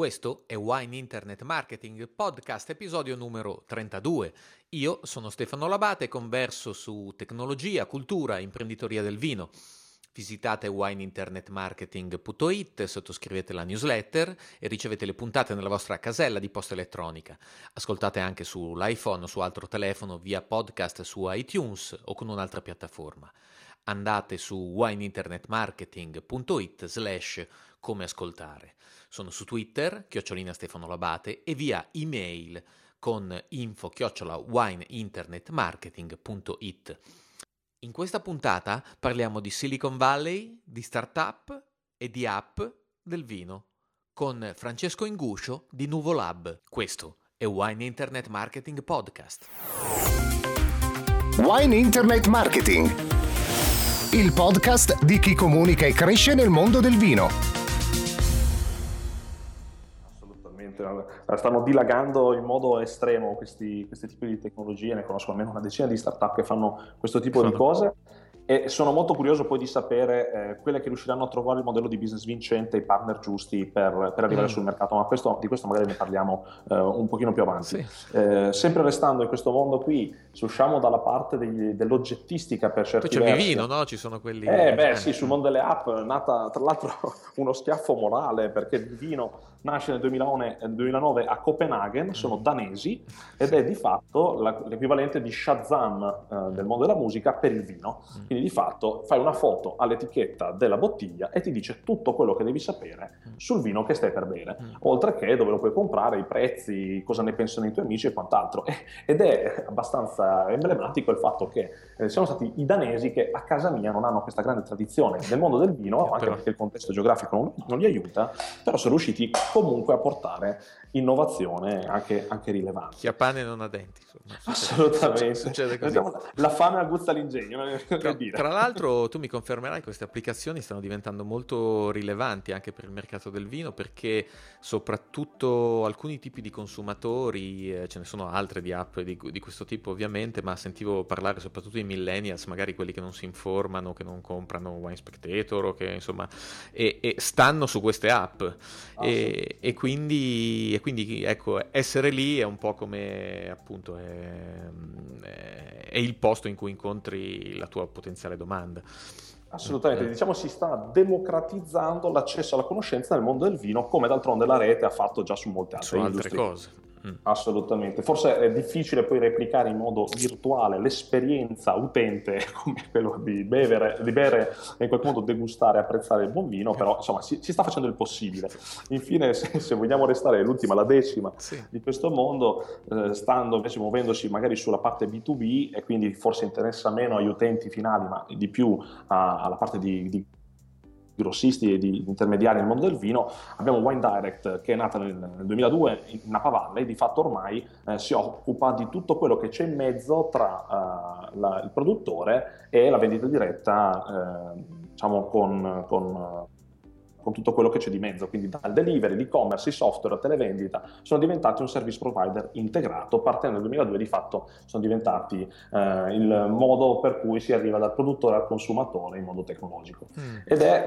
Questo è Wine Internet Marketing Podcast, episodio numero 32. Io sono Stefano Labate converso su tecnologia, cultura e imprenditoria del vino. Visitate wineinternetmarketing.it, sottoscrivete la newsletter e ricevete le puntate nella vostra casella di posta elettronica. Ascoltate anche sull'iPhone o su altro telefono via podcast su iTunes o con un'altra piattaforma. Andate su wineinternetmarketing.it slash come ascoltare. Sono su Twitter, chiocciolina Stefano Labate, e via email con info chiocciola wineinternetmarketing.it. In questa puntata parliamo di Silicon Valley, di startup e di app del vino con Francesco Inguscio di Nuvolab. Questo è Wine Internet Marketing Podcast. Wine Internet Marketing, il podcast di chi comunica e cresce nel mondo del vino. stanno dilagando in modo estremo questi, questi tipi di tecnologie, ne conosco almeno una decina di startup che fanno questo tipo di cose e sono molto curioso poi di sapere eh, quelle che riusciranno a trovare il modello di business vincente, i partner giusti per, per arrivare mm. sul mercato, ma questo, di questo magari ne parliamo eh, un pochino più avanti. Sì. Eh, sempre restando in questo mondo qui, se usciamo dalla parte degli, dell'oggettistica per certi Poi c'è versi, Vivino, no? Ci sono quelli... Eh beh sì, sul mondo delle app, nata tra l'altro uno schiaffo morale, perché Vivino nasce nel 2009, 2009 a Copenaghen, sono mm. danesi ed è di fatto l'equivalente di Shazam eh, del mondo della musica per il vino. Mm. Quindi di fatto fai una foto all'etichetta della bottiglia e ti dice tutto quello che devi sapere mm. sul vino che stai per bere, oltre che dove lo puoi comprare, i prezzi, cosa ne pensano i tuoi amici e quant'altro. Ed è abbastanza emblematico il fatto che eh, siano stati i danesi che a casa mia non hanno questa grande tradizione nel mondo del vino, anche perché il contesto geografico non, non li aiuta, però sono riusciti comunque a portare innovazione anche, anche rilevante. Chi ha pane non ha denti. Insomma. Assolutamente. Succede così. La fame aguzza l'ingegno. Tra, tra, l'altro tu mi confermerai che queste applicazioni stanno diventando molto rilevanti anche per il mercato del vino perché soprattutto alcuni tipi di consumatori, eh, ce ne sono altre di app di, di, questo tipo ovviamente, ma sentivo parlare soprattutto di millennials, magari quelli che non si informano, che non comprano Wine Spectator o che insomma e, e stanno su queste app ah, e, sì. e quindi quindi ecco, essere lì è un po' come appunto è, è il posto in cui incontri la tua potenziale domanda. Assolutamente, eh. diciamo si sta democratizzando l'accesso alla conoscenza nel mondo del vino, come d'altronde la rete ha fatto già su molte altre, su altre cose. Mm. Assolutamente, forse è difficile poi replicare in modo virtuale l'esperienza utente come quello di bere, di bere e in qualche modo degustare e apprezzare il buon vino, però insomma si, si sta facendo il possibile. Infine, se, se, vogliamo restare l'ultima, la decima sì. di questo mondo, eh, stando invece muovendosi magari sulla parte B2B e quindi forse interessa meno agli utenti finali, ma di più a, alla parte di, di grossisti e di intermediari nel mondo del vino, abbiamo Wine Direct che è nata nel, nel 2002 in Napa Valley, di fatto ormai eh, si occupa di tutto quello che c'è in mezzo tra uh, la, il produttore e la vendita diretta eh, diciamo con, con con tutto quello che c'è di mezzo, quindi dal delivery, l'e-commerce, i software, la televendita, sono diventati un service provider integrato, partendo nel 2002 di fatto sono diventati eh, il modo per cui si arriva dal produttore al consumatore in modo tecnologico. Mm. Ed è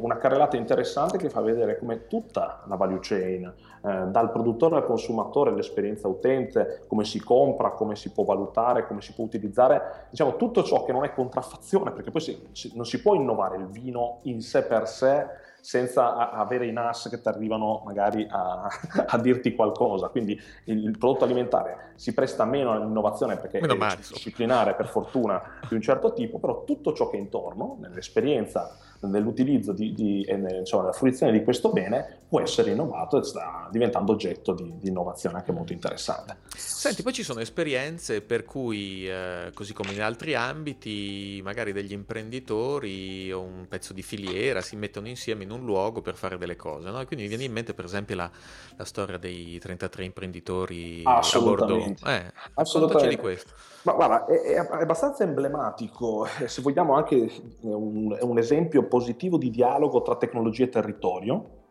una carrellata interessante che fa vedere come tutta la value chain, eh, dal produttore al consumatore, l'esperienza utente, come si compra, come si può valutare, come si può utilizzare, diciamo tutto ciò che non è contraffazione, perché poi si, si, non si può innovare il vino in sé per sé senza avere i NAS che ti arrivano magari a, a, dirti qualcosa. Quindi il, il, prodotto alimentare si presta meno all'innovazione perché meno è disciplinare per fortuna di un certo tipo, però tutto ciò che è intorno, nell'esperienza nell'utilizzo di, di, e nel, insomma, nella fruizione di questo bene può essere innovato e sta diventando oggetto di, di, innovazione anche molto interessante. Senti, poi ci sono esperienze per cui, eh, così come in altri ambiti, magari degli imprenditori o un pezzo di filiera si mettono insieme in un luogo per fare delle cose, no? Quindi mi viene in mente per esempio la, la storia dei 33 imprenditori a Bordeaux. Eh, Assolutamente. di questo. Ma guarda, è, è, abbastanza emblematico, eh, se vogliamo anche un, un esempio positivo di dialogo tra tecnologia e territorio.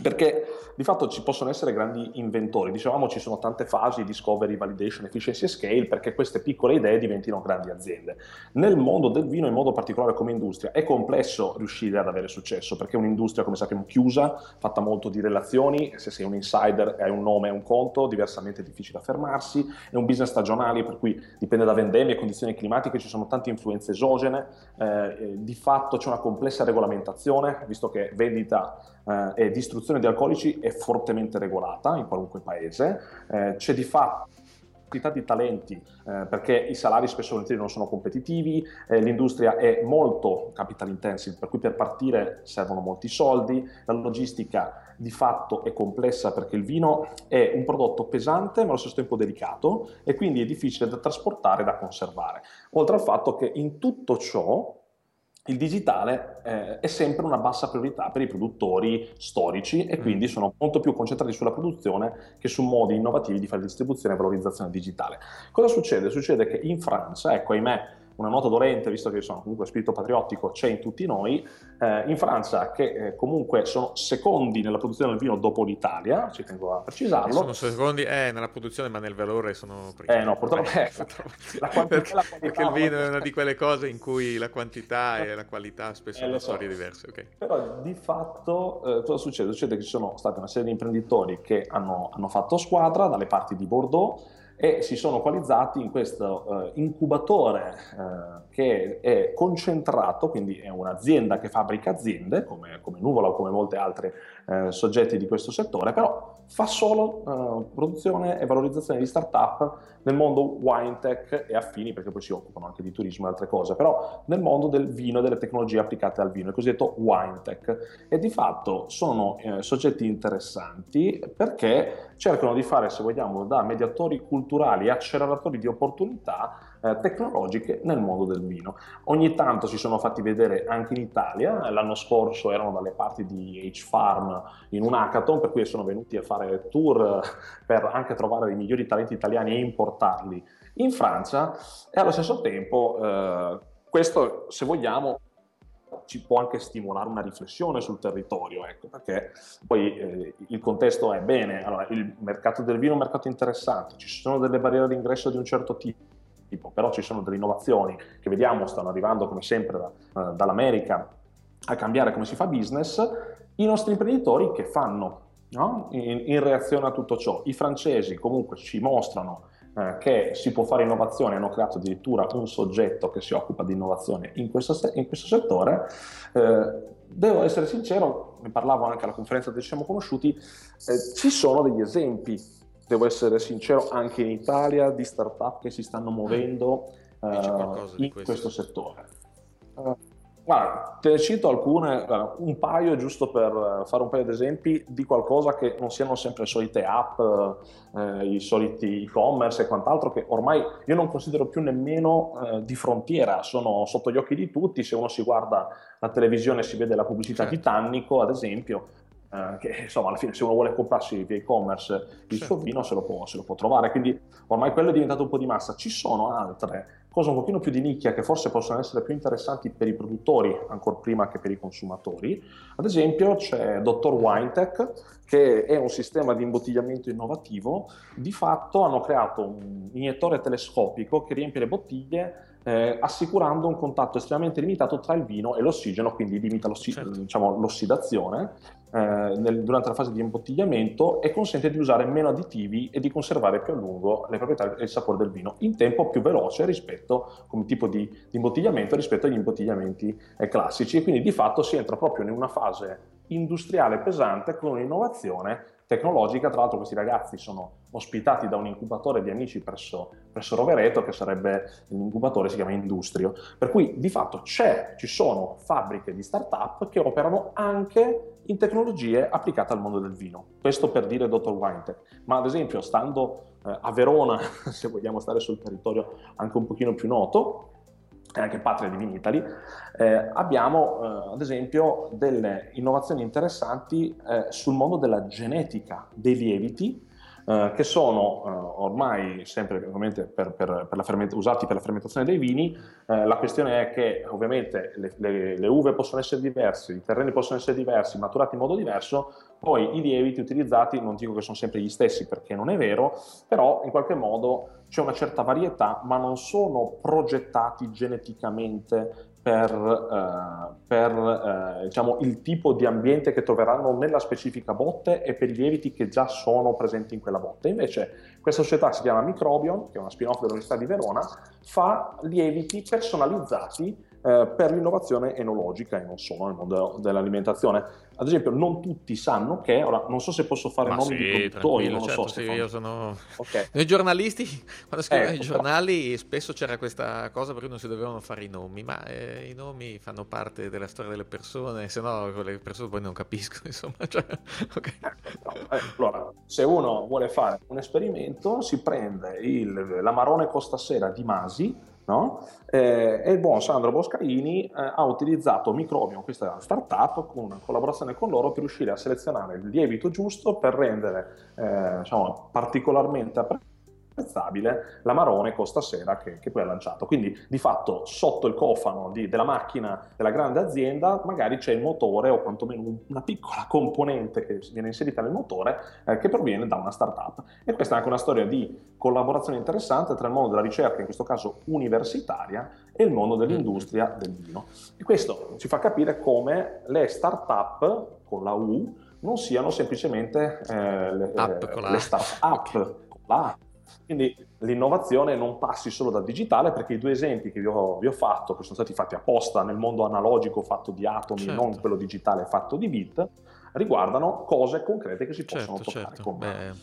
Perché di fatto ci possono essere grandi inventori, dicevamo ci sono tante fasi, discovery, validation, efficiency e scale, perché queste piccole idee diventino grandi aziende. Nel mondo del vino, in modo particolare come industria, è complesso riuscire ad avere successo, perché è un'industria, come sappiamo, chiusa, fatta molto di relazioni, se sei un insider hai un nome e un conto, diversamente è difficile affermarsi, è un business stagionale, per cui dipende da vendemmie, condizioni climatiche, ci sono tante influenze esogene, eh, di fatto c'è una complessa regolamentazione, visto che vendita eh, e distruzione di alcolici è fortemente regolata in qualunque paese, eh, c'è di fatto quantità di talenti eh, perché i salari spesso non sono competitivi, eh, l'industria è molto capital intensive, per cui per partire servono molti soldi, la logistica di fatto è complessa perché il vino è un prodotto pesante ma allo stesso tempo delicato e quindi è difficile da trasportare e da conservare. Oltre al fatto che in tutto ciò il digitale eh, è sempre una bassa priorità per i produttori storici e mm. quindi sono molto più concentrati sulla produzione che su modi innovativi di fare distribuzione e valorizzazione digitale. Cosa succede? Succede che in Francia, ecco ahimè, una nota dolente, visto che sono comunque spirito patriottico c'è in tutti noi, eh, in Francia che eh, comunque sono secondi nella produzione del vino dopo l'Italia, ci tengo a precisarlo. Sono secondi eh, nella produzione ma nel valore sono primi. Eh no, purtroppo, eh, la quantità, perché, la qualità, perché il vino è una di quelle cose in cui la quantità e la qualità spesso sono so. storie diverse. Okay. Però di fatto eh, cosa succede? Succede che ci sono stati una serie di imprenditori che hanno, hanno fatto squadra dalle parti di Bordeaux e si sono coalizzati in questo uh, incubatore uh, che è concentrato, quindi è un'azienda che fabbrica aziende come, come Nuvola o come molti altri uh, soggetti di questo settore, però fa solo produzione e valorizzazione di start-up nel mondo wine tech e affini, perché poi si occupano anche di turismo e altre cose, però nel mondo del vino e delle tecnologie applicate al vino, il cosiddetto wine tech. E di fatto sono soggetti interessanti perché cercano di fare, se vogliamo, da mediatori culturali e acceleratori di opportunità eh, tecnologiche nel mondo del vino. Ogni tanto si sono fatti vedere anche in Italia, l'anno scorso erano dalle parti di H-Farm in un hackathon, per cui sono venuti a fare tour per anche trovare i migliori talenti italiani e importarli in Francia e allo stesso tempo eh, questo, se vogliamo, ci può anche stimolare una riflessione sul territorio, ecco, perché poi eh, il contesto è bene, allora, il mercato del vino è un mercato interessante, ci sono delle barriere d'ingresso di un certo tipo, però ci sono delle innovazioni che vediamo stanno arrivando come sempre da, uh, dall'America a cambiare come si fa business, i nostri imprenditori che fanno no? in, in reazione a tutto ciò? I francesi comunque ci mostrano eh, che si può fare innovazione, hanno creato addirittura un soggetto che si occupa di innovazione in questo, in questo settore. Eh, devo essere sincero, ne parlavo anche alla conferenza del Siamo Conosciuti, eh, ci sono degli esempi, devo essere sincero, anche in Italia di start-up che si stanno muovendo eh, in questo, questo settore. Uh, Guarda, te ne cito alcune, un paio giusto per fare un paio di esempi di qualcosa che non siano sempre le solite app, i soliti e-commerce e quant'altro, che ormai io non considero più nemmeno di frontiera, sono sotto gli occhi di tutti, se uno si guarda la televisione si vede la pubblicità certo. di Tannico, ad esempio, eh, che insomma alla fine se uno vuole comprarsi via e-commerce il certo. suo vino se lo, può, se lo può trovare, quindi ormai quello è diventato un po' di massa. Ci sono altre cose un pochino più di nicchia che forse possono essere più interessanti per i produttori ancora prima che per i consumatori. Ad esempio c'è Dr. Winetech che è un sistema di imbottigliamento innovativo. Di fatto hanno creato un iniettore telescopico che riempie le bottiglie eh, assicurando un contatto estremamente limitato tra il vino e l'ossigeno, quindi limita l'ossi- certo. diciamo, l'ossidazione eh, nel, durante la fase di imbottigliamento e consente di usare meno additivi e di conservare più a lungo le proprietà e il sapore del vino in tempo più veloce rispetto come tipo di, di imbottigliamento rispetto agli imbottigliamenti eh, classici e quindi di fatto si entra proprio in una fase industriale pesante con un'innovazione tecnologica. Tra l'altro questi ragazzi sono ospitati da un incubatore di amici presso, presso Rovereto, che sarebbe l'incubatore, si chiama Industrio. Per cui di fatto ci sono fabbriche di start-up che operano anche in tecnologie applicate al mondo del vino. Questo per dire Dr. Winetech. Ma ad esempio, stando eh, a Verona, se vogliamo stare sul territorio anche un pochino più noto, e anche patria di Vinitali, eh, abbiamo eh, ad esempio delle innovazioni interessanti eh, sul mondo della genetica dei lieviti, eh, che sono eh, ormai sempre ovviamente per, per, per ferment- usati per la fermentazione dei vini. Eh, la questione è che ovviamente le, le, le, uve possono essere diverse, i terreni possono essere diversi, maturati in modo diverso, Poi i lieviti utilizzati, non dico che sono sempre gli stessi perché non è vero, però in qualche modo c'è una certa varietà, ma non sono progettati geneticamente per, eh, per eh, diciamo, il tipo di ambiente che troveranno nella specifica botte e per i lieviti che già sono presenti in quella botte. Invece questa società si chiama Microbion, che è una spin-off dell'Università di Verona, fa lieviti personalizzati eh, per l'innovazione enologica e non solo nel mondo dell'alimentazione. Ad esempio, non tutti sanno che, ora non so se posso fare Ma nomi sì, di produttori, non certo, so sì, io sono... Okay. Noi giornalisti, quando scrivono ecco, i giornali, spesso c'era questa cosa per cui non si dovevano fare i nomi, ma eh, i nomi fanno parte della storia delle persone, se no le persone poi non capiscono, insomma. Cioè, okay. no, eh, allora, se uno vuole fare un esperimento, si prende il, l'amarone costasera di Masi, No? Eh, e il buon Sandro Boscaini eh, ha utilizzato Microbion, questa startup, con una collaborazione con loro per riuscire a selezionare il lievito giusto per rendere eh, diciamo, particolarmente apprezzabile apprezzabile l'amarone con stasera che, che, poi ha lanciato. Quindi di fatto sotto il cofano di, della macchina della grande azienda magari c'è il motore o quantomeno una piccola componente che viene inserita nel motore eh, che proviene da una startup. E questa è anche una storia di collaborazione interessante tra il mondo della ricerca, in questo caso universitaria, e il mondo dell'industria del vino. E questo ci fa capire come le startup con la U non siano semplicemente eh, le, eh, le start-up okay. con la quindi l'innovazione non passi solo dal digitale, perché i due esempi che vi ho, vi ho, fatto, che sono stati fatti apposta nel mondo analogico fatto di atomi, certo. non quello digitale fatto di bit, riguardano cose concrete che si possono certo, toccare certo. con mano.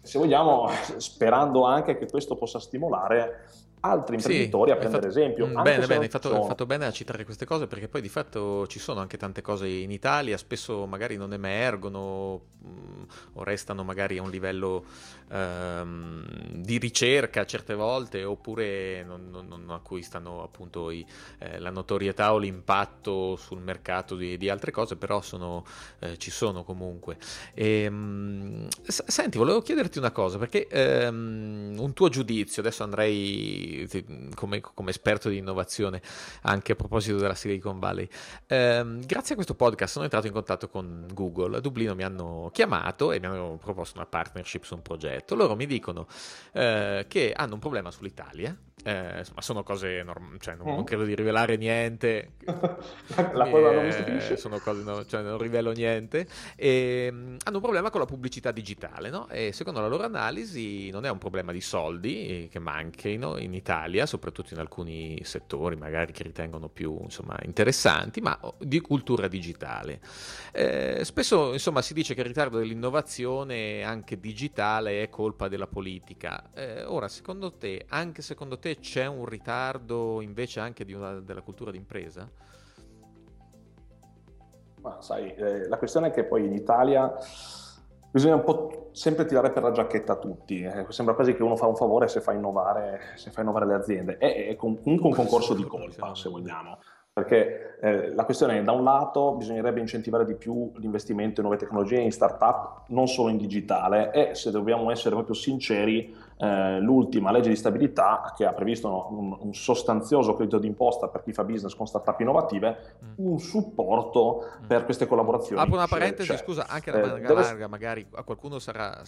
Se vogliamo, sperando anche che questo possa stimolare altri imprenditori sì, a prendere fatto, esempio. Mm, bene, bene, hai fatto, fatto, bene a citare queste cose perché poi di fatto ci sono anche tante cose in Italia, spesso magari non emergono mh, mm, o restano magari a un livello ehm, di ricerca certe volte oppure non, non, non acquistano appunto i, eh, la notorietà o l'impatto sul mercato di, di altre cose, però sono, eh, ci sono comunque. E, ehm, mh, senti, volevo chiederti una cosa perché ehm, un tuo giudizio, adesso andrei come, come, esperto di innovazione anche a proposito della Silicon Valley. Eh, grazie a questo podcast sono entrato in contatto con Google. A Dublino mi hanno chiamato e mi hanno proposto una partnership su un progetto. Loro mi dicono eh, che hanno un problema sull'Italia eh, insomma, sono cose normali, cioè, non, mm. non, credo di rivelare niente. la cosa non mi stupisce. Sono cose, no, cioè, non rivelo niente. E, um, hanno un problema con la pubblicità digitale, no? E secondo la loro analisi non è un problema di soldi che manchino in Italia, soprattutto in alcuni settori magari che ritengono più insomma, interessanti, ma di cultura digitale. Eh, spesso insomma, si dice che il ritardo dell'innovazione anche digitale è colpa della politica. Eh, ora, secondo te, anche secondo te c'è un ritardo invece anche una, della cultura d'impresa? Ma sai, eh, la questione è che poi in Italia bisogna un po' sempre tirare per la giacchetta a tutti. Eh. Sembra quasi che uno fa un favore se fa innovare, se fa innovare le aziende. È, è comunque un concorso di colpa, se vogliamo. Perché eh, la questione è, da un lato, bisognerebbe incentivare di più l'investimento in nuove tecnologie, in start-up, non solo in digitale, e se dobbiamo essere proprio sinceri, eh, l'ultima legge di stabilità che ha previsto un, un, sostanzioso credito d'imposta per chi fa business con start-up innovative, mm. un supporto mm. per queste collaborazioni. Apro una parentesi, cioè, scusa, anche la eh, larga, magari a qualcuno sarà...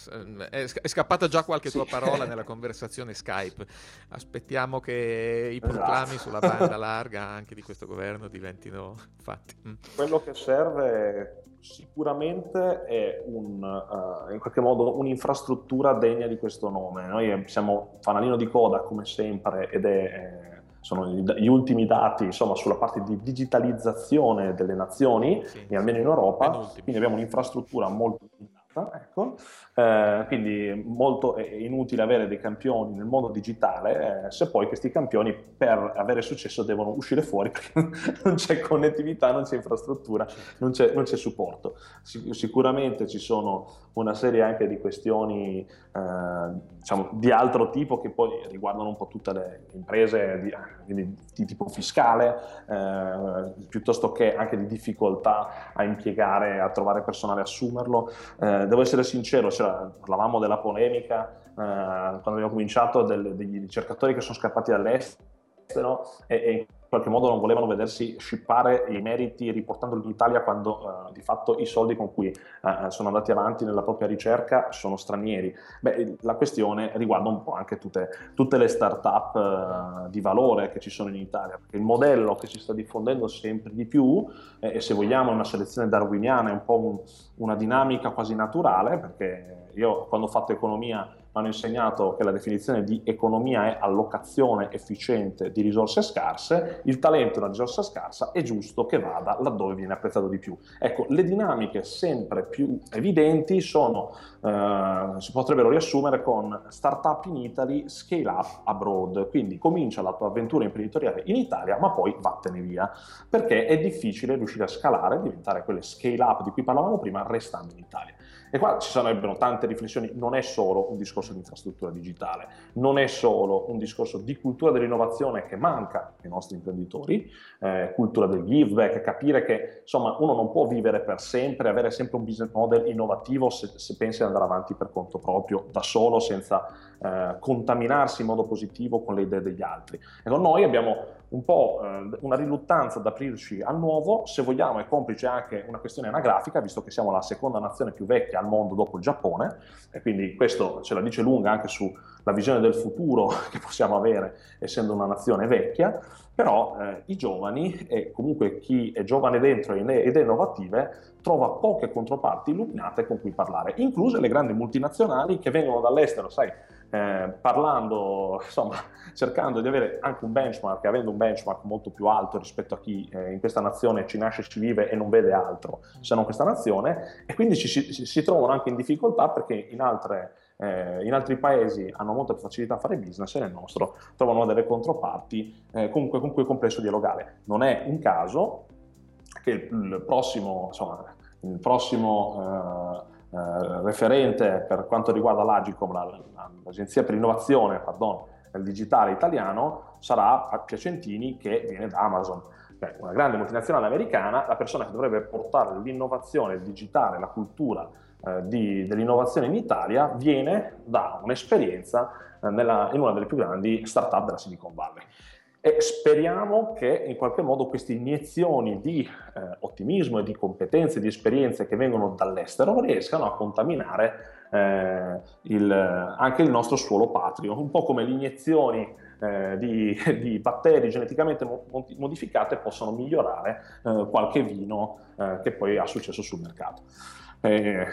È, è scappata già qualche sì. tua parola nella conversazione Skype. Aspettiamo che i proclami esatto. sulla banda larga anche di questo governo diventino fatti. Mm. Quello che serve sicuramente è un, uh, in qualche modo un'infrastruttura degna di questo nome. Noi siamo fanalino di coda come sempre ed è, eh, sono gli ultimi dati insomma, sulla parte di digitalizzazione delle nazioni, sì. almeno in Europa, quindi abbiamo un'infrastruttura molto Ecco. Eh, quindi molto è inutile avere dei campioni nel mondo digitale eh, se poi questi campioni per avere successo devono uscire fuori perché non c'è connettività, non c'è infrastruttura, non c'è, non c'è supporto. Sic- sicuramente ci sono una serie anche di questioni eh, diciamo, di altro tipo che poi riguardano un po' tutte le imprese di, di, di tipo fiscale, eh, piuttosto che anche di difficoltà a impiegare, a trovare personale, assumerlo. Eh, devo essere sincero, cioè, parlavamo della polemica eh, quando abbiamo cominciato del, degli ricercatori che sono scappati dall'estero e, e qualche modo non volevano vedersi scippare i meriti riportandoli in Italia quando uh, di fatto i soldi con cui uh, sono andati avanti nella propria ricerca sono stranieri. Beh, la questione riguarda un po' anche tutte, tutte le start-up uh, di valore che ci sono in Italia, perché il modello che si sta diffondendo sempre di più, eh, e se vogliamo è una selezione darwiniana, è un po' un, una dinamica quasi naturale, perché io quando ho fatto economia hanno insegnato che la definizione di economia è allocazione efficiente di risorse scarse, il talento è una risorsa scarsa, è giusto che vada laddove viene apprezzato di più. Ecco, le dinamiche sempre più evidenti sono, eh, si potrebbero riassumere con startup in Italy, scale up abroad, quindi comincia la tua avventura imprenditoriale in Italia, ma poi vattene via, perché è difficile riuscire a scalare, diventare quelle scale up di cui parlavamo prima, restando in Italia. E qua ci sarebbero tante riflessioni, non è solo un discorso di infrastruttura digitale, non è solo un discorso di cultura dell'innovazione che manca ai nostri imprenditori, eh, cultura del give back, capire che insomma uno non può vivere per sempre, avere sempre un business model innovativo se, se pensi ad andare avanti per conto proprio, da solo, senza eh, contaminarsi in modo positivo con le idee degli altri. Ecco, noi abbiamo un po' eh, una riluttanza ad aprirci al nuovo, se vogliamo è complice anche una questione anagrafica, visto che siamo la seconda nazione più vecchia al mondo dopo il Giappone, e quindi questo ce la dice lunga anche sulla visione del futuro che possiamo avere essendo una nazione vecchia, però eh, i giovani e comunque chi è giovane dentro ed è innovative trova poche controparti illuminate con cui parlare, incluse le grandi multinazionali che vengono dall'estero, sai, eh, parlando, insomma, cercando di avere anche un benchmark, avendo un benchmark molto più alto rispetto a chi eh, in questa nazione ci nasce, ci vive e non vede altro se non questa nazione, e quindi ci, si, si trovano anche in difficoltà perché in, altre, eh, in altri paesi hanno molta più facilità a fare business e nel nostro trovano delle controparti eh, comunque con cui è complesso dialogare. Non è un caso che il, il prossimo, insomma, il prossimo eh, eh, referente per quanto riguarda l'Agicom, l'Agenzia per l'innovazione pardon, nel digitale italiano, sarà Piacentini che viene da Amazon. Beh, una grande multinazionale americana, la persona che dovrebbe portare l'innovazione, il digitale, la cultura di, dell'innovazione in Italia viene da un'esperienza eh, nella, in una delle più grandi start-up della Silicon Valley e speriamo che in qualche modo queste iniezioni di eh, ottimismo e di competenze, di esperienze che vengono dall'estero riescano a contaminare eh, il, anche il nostro suolo patrio, un po' come le iniezioni eh, di, di, batteri geneticamente modificate possono migliorare eh, qualche vino eh, che poi ha successo sul mercato. Eh,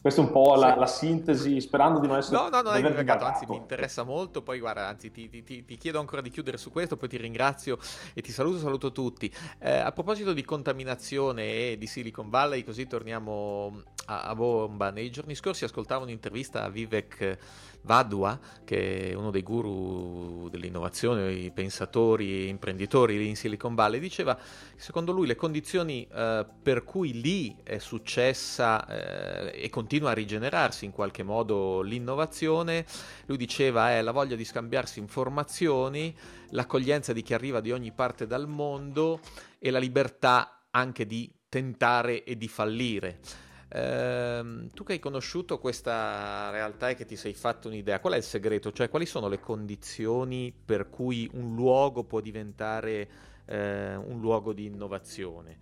questa è un po' la, la, sintesi, sperando di non essere... No, no, non è divagato, anzi mi interessa molto, poi guarda, anzi ti, ti, ti, chiedo ancora di chiudere su questo, poi ti ringrazio e ti saluto, saluto tutti. Eh, a proposito di contaminazione e di Silicon Valley, così torniamo a, a bomba, nei giorni scorsi ascoltavo un'intervista a Vivek Vadua, che è uno dei guru dell'innovazione, i pensatori e imprenditori in Silicon Valley, diceva che secondo lui le condizioni eh, per cui lì è successa eh, e continua a rigenerarsi in qualche modo l'innovazione, lui diceva è la voglia di scambiarsi informazioni, l'accoglienza di chi arriva di ogni parte dal mondo e la libertà anche di tentare e di fallire. Ehm, tu che hai conosciuto questa realtà e che ti sei fatto un'idea, qual è il segreto? Cioè, quali sono le condizioni per cui un luogo può diventare eh, un luogo di innovazione?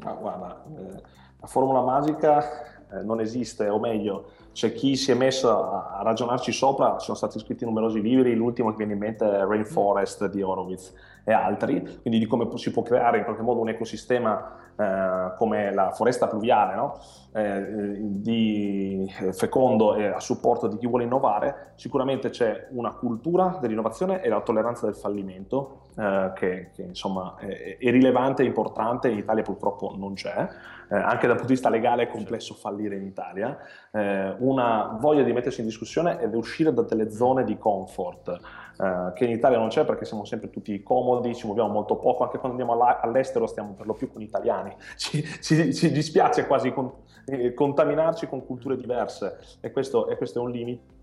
Ah, guarda, eh, la formula magica eh, non esiste, o meglio, c'è chi si è messo a, a, ragionarci sopra, sono stati scritti numerosi libri, l'ultimo che viene in mente è Rainforest di Horowitz e altri, quindi di come si può creare in qualche modo un ecosistema eh, come la foresta pluviale, no? eh, di fecondo e a supporto di chi vuole innovare, sicuramente c'è una cultura dell'innovazione e la tolleranza del fallimento eh, che, che, insomma è, è, rilevante e importante, in Italia purtroppo non c'è, eh, anche dal punto di vista legale è complesso fallire in Italia, eh, una voglia di mettersi in discussione ed uscire da delle zone di comfort eh, che in Italia non c'è perché siamo sempre tutti comodi, ci muoviamo molto poco, anche quando andiamo all'estero stiamo per lo più con italiani, ci, ci, ci dispiace quasi con, eh, contaminarci con culture diverse e questo, e questo è un limite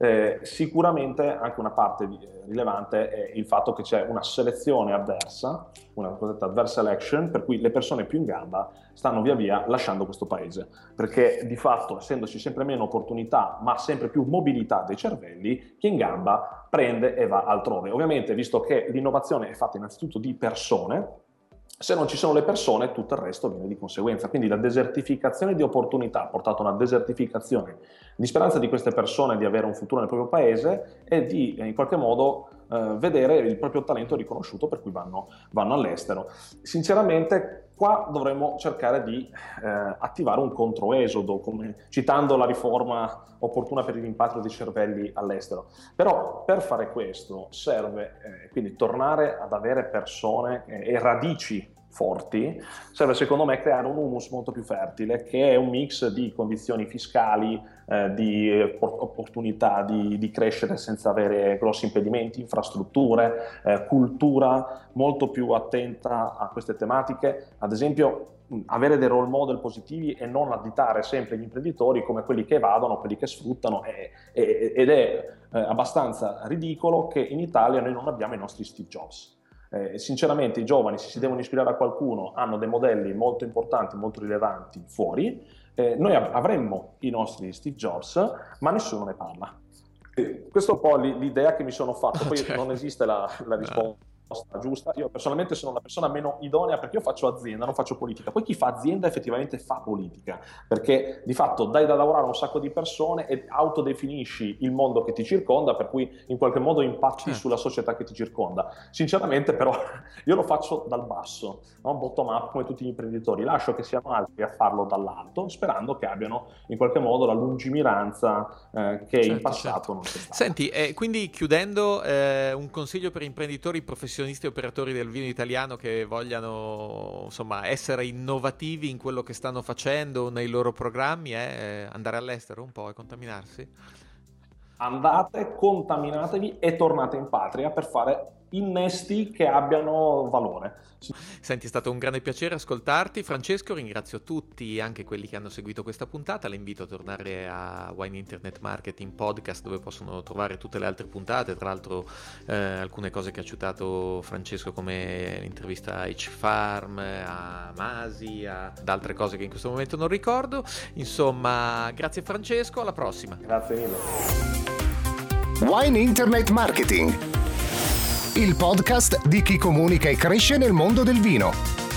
Eh, sicuramente anche una parte di, rilevante è il fatto che c'è una selezione avversa, una cosiddetta adverse selection, per cui le persone più in gamba stanno via via lasciando questo paese, perché di fatto essendoci sempre meno opportunità, ma sempre più mobilità dei cervelli, chi in gamba prende e va altrove. Ovviamente, visto che l'innovazione è fatta innanzitutto di persone, se non ci sono le persone, tutto il resto viene di conseguenza. Quindi la desertificazione di opportunità ha portato a una desertificazione di speranza di queste persone di avere un futuro nel proprio paese e di in qualche modo eh, vedere il proprio talento riconosciuto per cui vanno, vanno all'estero. Sinceramente qua dovremmo cercare di eh, attivare un controesodo, come, citando la riforma opportuna per il rimpatrio dei cervelli all'estero. Però per fare questo serve eh, quindi tornare ad avere persone e radici forti, serve secondo me creare un humus molto più fertile che è un mix di condizioni fiscali, eh, di opportunità di, di, crescere senza avere grossi impedimenti, infrastrutture, eh, cultura molto più attenta a queste tematiche, ad esempio avere dei role model positivi e non additare sempre gli imprenditori come quelli che evadono, quelli che sfruttano e, e, ed è eh, abbastanza ridicolo che in Italia noi non abbiamo i nostri Steve Jobs eh, sinceramente i giovani, se si devono ispirare a qualcuno, hanno dei modelli molto importanti, molto rilevanti fuori. Eh, noi av- avremmo i nostri Steve Jobs, ma nessuno ne parla. Eh, questa è un po' l'idea che mi sono fatto, poi certo. non esiste la, la risposta giusta. Io personalmente sono la persona meno idonea perché io faccio azienda, non faccio politica. Poi chi fa azienda effettivamente fa politica, perché di fatto dai da lavorare a un sacco di persone e autodefinisci il mondo che ti circonda, per cui in qualche modo impatti certo. sulla società che ti circonda. Sinceramente però io lo faccio dal basso, no? bottom up come tutti gli imprenditori, lascio che siano altri a farlo dall'alto, sperando che abbiano in qualche modo la lungimiranza eh, che certo, in passato certo. non c'è stata. Senti, eh, quindi chiudendo eh, un consiglio per imprenditori professionisti professionisti e operatori del vino italiano che vogliano insomma, essere innovativi in quello che stanno facendo nei loro programmi è eh, andare all'estero un po' e contaminarsi? Andate, contaminatevi e tornate in patria per fare innesti che abbiano valore. Senti, è stato un grande piacere ascoltarti. Francesco, ringrazio tutti, anche quelli che hanno seguito questa puntata. Le invito a tornare a Wine Internet Marketing Podcast dove possono trovare tutte le altre puntate, tra l'altro eh, alcune cose che ha citato Francesco come l'intervista a H Farm, a Masi, ad altre cose che in questo momento non ricordo. Insomma, grazie Francesco, alla prossima. Grazie mille. Wine Internet Marketing il podcast di chi comunica e cresce nel mondo del vino.